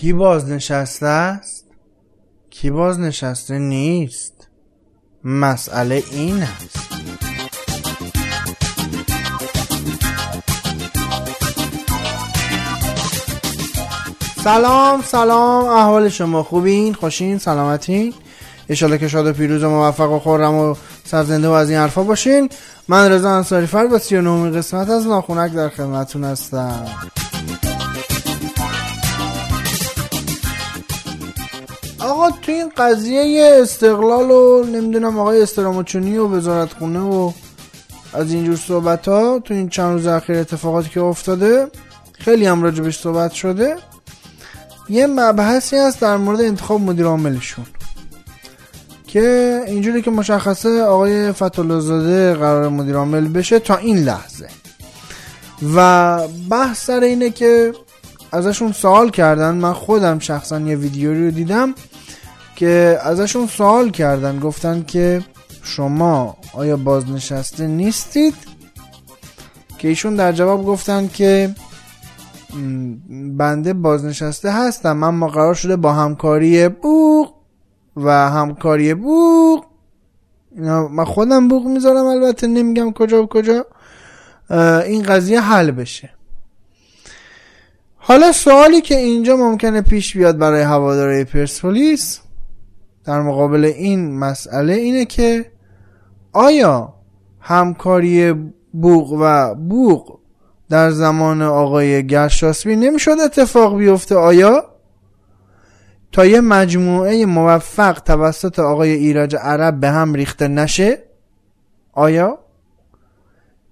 کی بازنشسته است؟ کی بازنشسته نیست؟ مسئله این است. سلام سلام احوال شما خوبین؟ خوشین؟ سلامتین؟ ایشالا که شاد و پیروز و موفق و خورم و سرزنده و از این حرفا باشین. من رضا انصاری فر با 39 قسمت از ناخونک در خدمتتون هستم. آقا تو این قضیه استقلال و نمی‌دونم آقای استراموچونی و وزارت خونه و از اینجور صحبت ها تو این چند روز اخیر اتفاقاتی که افتاده خیلی هم راجبش صحبت شده. یه مبحثی هست در مورد انتخاب مدیر عاملشون که اینجوری که مشخصه آقای فتولوزاده قرار مدیر عامل بشه تا این لحظه. و بحث سر اینه که ازشون سوال کردن. من خودم شخصا یه ویدیو رو دیدم. که ازشون سوال کردن گفتن که شما آیا بازنشسته نیستید؟ که ایشون در جواب گفتن که بنده بازنشسته هستم اما قرار شده با همکاری بوغ و همکاری بوغ من خودم بوغ می‌ذارم البته نمیگم کجا و کجا. این قضیه حل بشه. حالا سوالی که اینجا ممکنه پیش بیاد برای هواداره پرسپولیس در مقابل این مسئله اینه که آیا همکاری بوغ و بوغ در زمان آقای گرشاسبی نمی‌شد اتفاق بیفته؟ آیا؟ تا یه مجموعه موفق توسط آقای ایراج عرب به هم ریخته نشه؟ آیا؟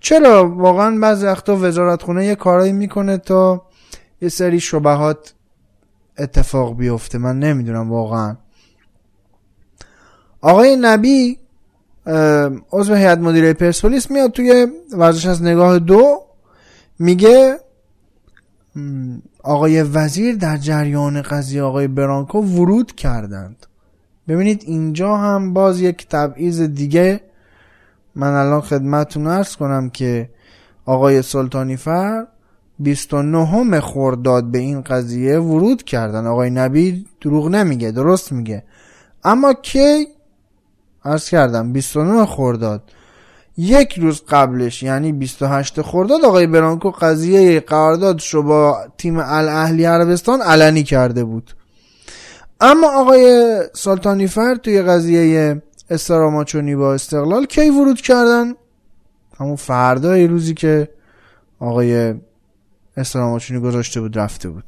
چرا؟ واقعا بعضی وقتا وزارت خونه یه کارایی می‌کنه تا یه سری شبهات اتفاق بیفته. من نمی‌دونم واقعا. آقای نبی عضو هیئت مدیره پرسپولیس میاد توی ورزش از نگاه دو میگه آقای وزیر در جریان قضیه آقای برانکو ورود کردند. ببینید اینجا هم باز یک تبعیض دیگه. من الان خدمتتون ارز کنم که آقای سلطانی فر 29 خورداد به این قضیه ورود کردن. آقای نبی دروغ نمیگه درست میگه. اما کی ارز کردم 29 خورداد یک روز قبلش یعنی 28 خرداد آقای برانکو قضیه قراردادش رو با تیم الاهلی عربستان علنی کرده بود. اما آقای سلطانی فرد توی قضیه استراماچونی با استقلال کی ورود کردن؟ همون فردای روزی که آقای استراماچونی گذاشته بود رفته بود.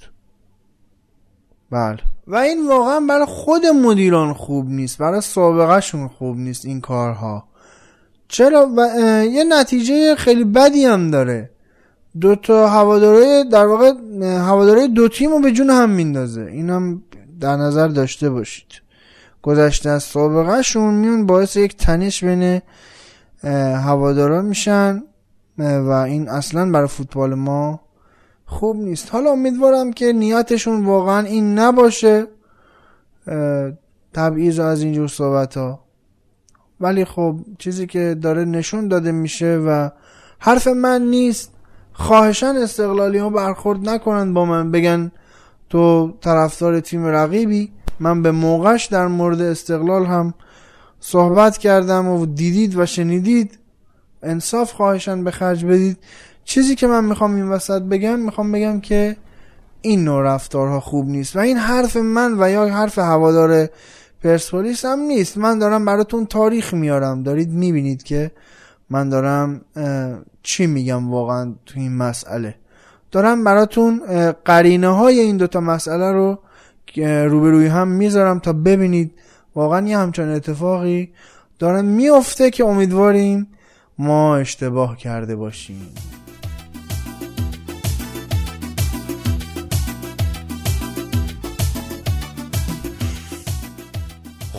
بله. و این واقعا برای خود مدیران خوب نیست برای سابقهشون خوب نیست این کارها. چرا؟ و یه نتیجه خیلی بدی هم داره. دو تا هواداره در واقع هواداره دو تیم رو به جون هم میندازه. این هم در نظر داشته باشید. گذشته از سابقه شون میون باعث یک تنش بین هوادارا میشن و این اصلا برای فوتبال ما خوب نیست. حالا امیدوارم که نیتشون واقعا این نباشه. تبعیض از اینجور صحبت ها ولی خب چیزی که داره نشون داده میشه و حرف من نیست. خواهشان استقلالی ها برخورد نکنند با من. بگن تو طرفدار تیم رقیبی. من به موقعش در مورد استقلال هم صحبت کردم و دیدید و شنیدید. انصاف خواهشان به خرج بدید. چیزی که من می‌خوام این وسط بگم می‌خوام بگم که این نوع رفتارها خوب نیست و این حرف من و یا حرف هوادار پرسپولیس هم نیست. من دارم براتون تاریخ میارم. دارید می‌بینید که من دارم چی میگم واقعا تو این مسئله. دارم براتون قرینه های این دوتا مسئله رو روبروی هم می‌ذارم تا ببینید واقعا یه همچون اتفاقی دارم میافته که امیدواریم ما اشتباه کرده باشیم.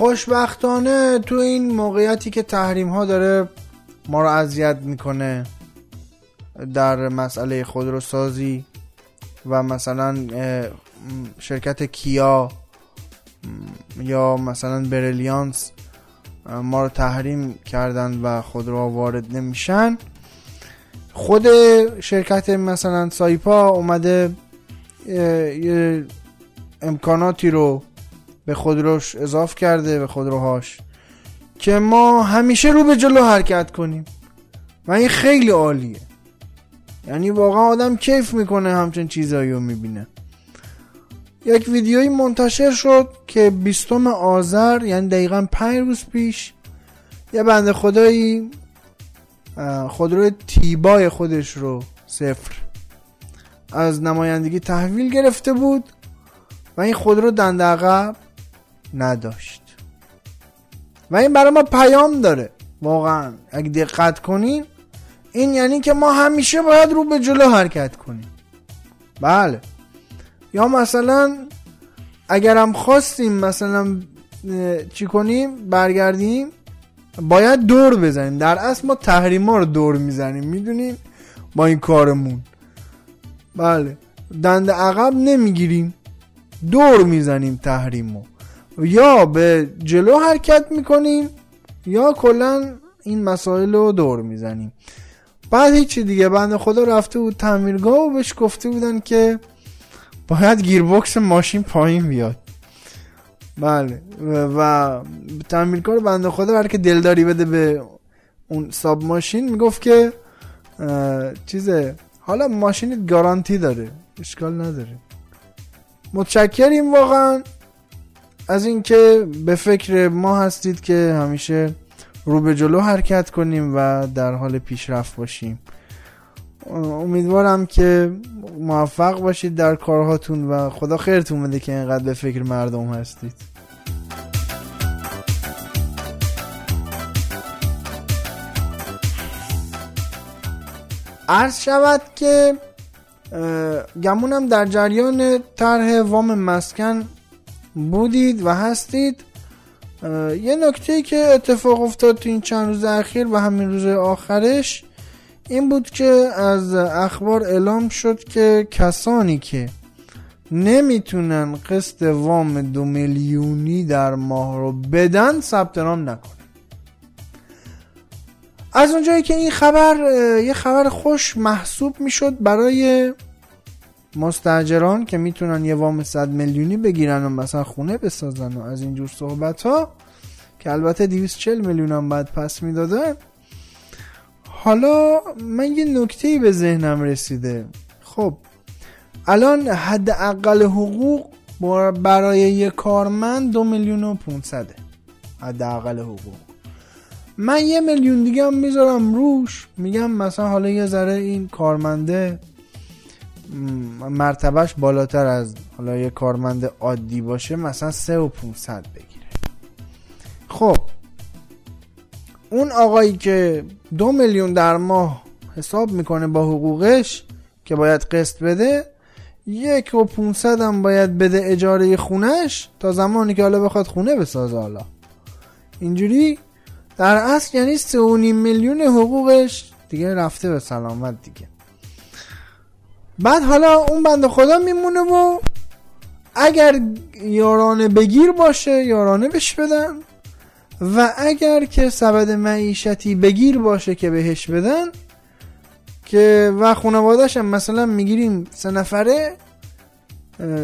خوشبختانه تو این موقعیتی که تحریم ها داره ما رو اذیت می‌کنه در مسئله خودروسازی و مثلا شرکت کیا یا مثلا برلیانس ما رو تحریم کردن و خودرو وارد نمیشن. خود شرکت مثلا سایپا اومده امکاناتی رو به خودروش اضاف کرده به خودروهاش. که ما همیشه رو به جلو حرکت کنیم. و این خیلی عالیه. یعنی واقعا آدم کیف می‌کنه همچین چیزایی رو می‌بینه. یک ویدیویی منتشر شد که بیستم آذر یعنی دقیقا پنج روز پیش یه بنده خدایی خودروی تیبای خودش رو صفر از نمایندگی تحویل گرفته بود و این خودرو دنده عقب نداشت. و این برای ما پیام داره. واقعا اگه دقت کنین این یعنی که ما همیشه باید رو به جلو حرکت کنیم. بله. یا مثلا اگرم خواستیم مثلا چی کنیم؟ برگردیم باید دور بزنیم. در اصل ما تحریما رو دور می‌زنیم می‌دونیم با این کارمون. بله. دند عقب نمی‌گیریم. دور می‌زنیم تحریمو. یا به جلو حرکت می‌کنیم یا کلا این مسائل رو دور می‌زنیم. بعد هیچی دیگه بنده خدا رفته بود تعمیرگاه و بهش گفته بودن که باید گیربکس ماشین پایین بیاد. بله و تعمیرکار بنده خدا هر که دلداری بده به اون ساب ماشین می‌گفت که چیزه حالا ماشینت گارانتی داره اشکال نداره. متشکریم واقعا. از اینکه به فکر ما هستید که همیشه رو به جلو حرکت کنیم و در حال پیشرفت باشیم. امیدوارم که موفق باشید در کارهاتون و خدا خیرتون بده که اینقدر به فکر مردم هستید. عرض شود که گمونم در جریان طرح وام مسکن بودید و هستید. یه نکته که اتفاق افتاد تو این چند روز اخیر و همین روز آخرش این بود که از اخبار اعلام شد که کسانی که نمی‌تونن قسط وام دو میلیونی در ماه رو بدن ثبت نام نکنن. از اونجایی که این خبر یه خبر خوش محسوب می‌شد برای مستجران که می‌تونن یه وام 100 میلیونی بگیرن و مثلا خونه بسازن و از اینجور صحبت ها که البته 240 میلیون هم بعد پس می‌دادن حالا من یه نکته به ذهنم رسیده. خب الان حد اقل حقوق برای یه کارمند دو میلیون و 500 حد اقل حقوق. من یه میلیون دیگه هم می‌ذارم روش. میگم مثلا حالا یه ذره این کارمنده مرتبهش بالاتر از حالا یه کارمند عادی باشه مثلا سه و 500 بگیره. خب اون آقایی که دو میلیون در ماه حساب می‌کنه با حقوقش که باید قسط بده یک و 500 هم باید بده اجاره خونش تا زمانی که حالا بخواد خونه بسازه حالا. اینجوری در اصل یعنی سه و نیم میلیون حقوقش دیگه رفته به سلامت دیگه. بعد حالا اون بنده خدا میمونه و اگر یارانه بگیر باشه یارانه بهش بدن و اگر که سبد معیشتی بگیر باشه که بهش بدن که و خانوادهش هم مثلا می‌گیریم سه نفره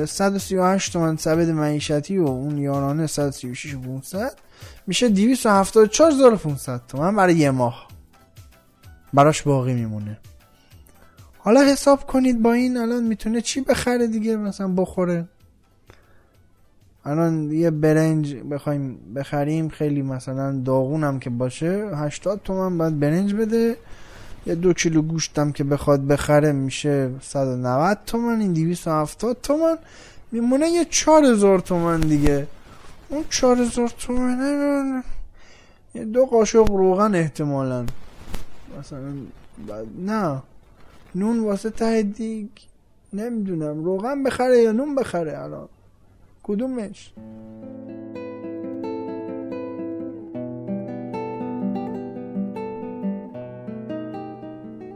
138 تومن سبد معیشتی و اون یارانه 136 و 500 میشه 274500 تومن برای یه ماه. براش باقی میمونه. حالا حساب کنید با این الان می‌تونه چی بخره دیگه؟ مثلا بخوره. الان یه برنج بخوایم بخریم خیلی مثلا داغونم که باشه. 80 تومن باید برنج بده. یه دو کیلو گوشتم که بخواد بخره میشه 190 تومن این 270 تومن. میمونه یه 4000 تومن دیگه. اون 4000 تومن یه دو قاشق روغن احتمالا. مثلا نه. نون واسه ته دیگ. نمی‌دونم روغن بخره یا نون بخره الان. کدومش؟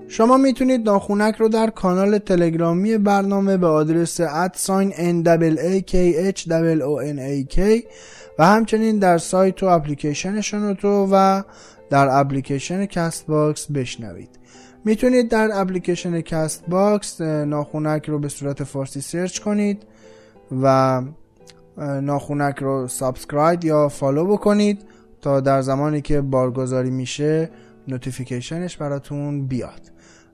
شما می‌تونید ناخونک رو در کانال تلگرامی برنامه به آدرس ادساین NAAKH و همچنین در سایت و اپلیکیشن شنوتو و در اپلیکیشن کست باکس بشنوید. می‌تونید در اپلیکیشن کست باکس ناخونک رو به صورت فارسی search کنید و ناخونک رو subscribe یا follow بکنید تا در زمانی که بارگذاری میشه notification ش براتون بیاد.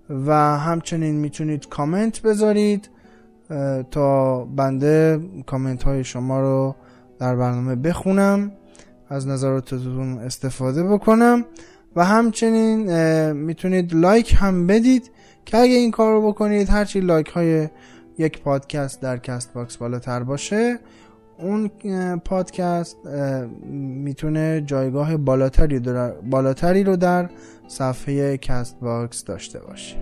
و همچنین می‌تونید کامنت بذارید تا بنده کامنت های شما رو در برنامه بخونم از نظراتتون استفاده بکنم. و همچنین می‌تونید لایک هم بدید که اگه این کار رو بکنید هرچی لایک های یک پادکست در کست باکس بالاتر باشه اون پادکست می‌تونه جایگاه بالاتری, بالاتری رو در صفحه کست باکس داشته باشه.